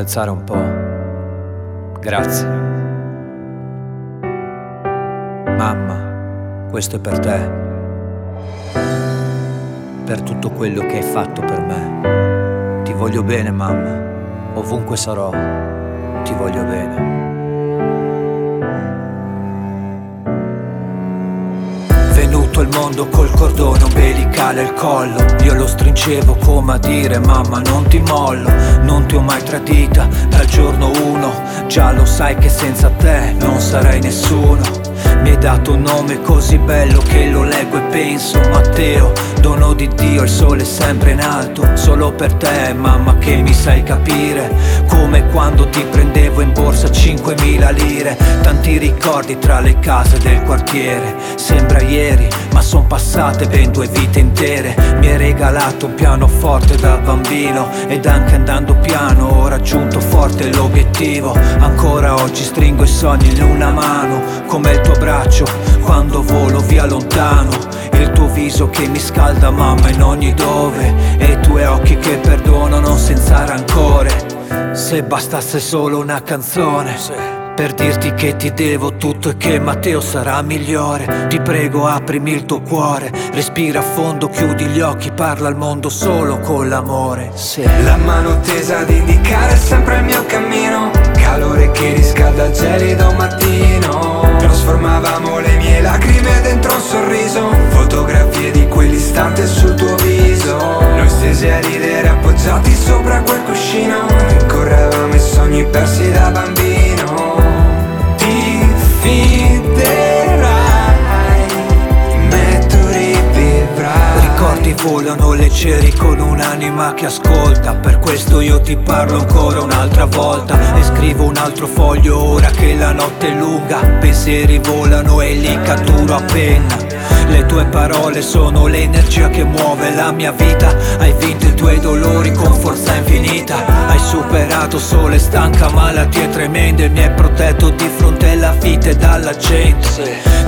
alzare un po'. Grazie. Mamma, questo è per te. Per tutto quello che hai fatto per me. Ti voglio bene, mamma. Ovunque sarò, ti voglio bene. Venuto al mondo col cordone ombelicale al collo. Io lo stringevo come a dire mamma non ti mollo Non ti ho mai tradita dal giorno uno. Già lo sai che senza te non sarai nessuno. Mi hai dato un nome così bello che lo leggo e penso Matteo, dono di Dio, il sole è sempre in alto Solo per te mamma che mi sai capire quando ti prendevo in borsa 5.000 lire. Tanti ricordi tra le case del quartiere. Sembra ieri ma son passate ben due vite intere. Mi hai regalato un pianoforte da bambino Ed anche andando piano ho raggiunto forte l'obiettivo. Ancora oggi stringo i sogni in una mano Come il tuo braccio quando volo via lontano. Il tuo viso che mi scalda mamma in ogni dove. E i tuoi occhi che rancore Se bastasse solo una canzone. Per dirti che ti devo tutto e che Matteo sarà migliore. Ti prego aprimi il tuo cuore. Respira a fondo, chiudi gli occhi Parla al mondo solo con l'amore sì. La mano tesa ad indicare sempre il mio cammino. Calore che riscalda il gelido mattino. Trasformavamo le mie lacrime dentro un sorriso. Fotografie di quell'istante sul tuo viso. Noi stesi a ridere appoggiati sopra quel cuscino persi da bambino fiderai, me tu rivivrai. Ricordi volano leggeri con un'anima che ascolta. Per questo io ti parlo ancora un'altra volta. E scrivo un altro foglio ora che la notte è lunga. Pensieri volano e li catturo a penna le tue parole sono l'energia che muove la mia vita. Hai vinto i tuoi dolori con forza infinita. Hai superato sole stanca malattie tremende Mi hai protetto di fronte alla vita e dalla gente.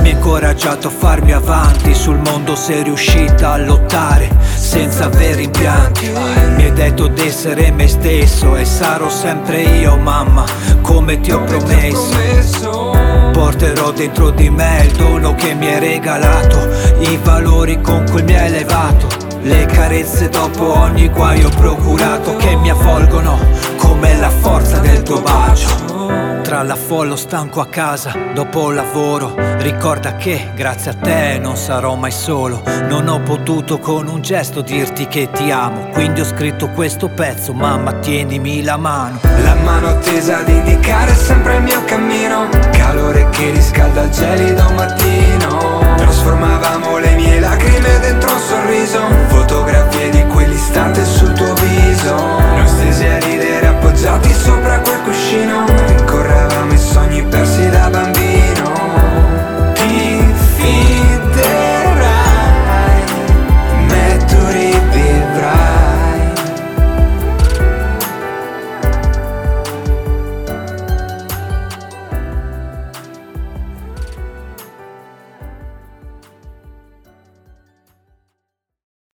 Mi hai incoraggiato a farmi avanti Sul mondo sei riuscita a lottare senza avere impianti. Mi hai detto d'essere me stesso E sarò sempre io mamma come ti ho promesso Porterò dentro di me il dono che mi hai regalato I valori con cui mi hai elevato Le carezze dopo ogni guaio procurato Che mi avvolgono come la forza del tuo bacio tra l'affollo stanco a casa dopo lavoro. Ricorda che grazie a te non sarò mai solo. Non ho potuto con un gesto dirti che ti amo. Quindi ho scritto questo pezzo, mamma tienimi la mano. La mano attesa ad indicare sempre il mio cammino. Calore che riscalda il gelido mattino. Trasformavamo le mie lacrime dentro un sorriso. Fotografie di quell'istante su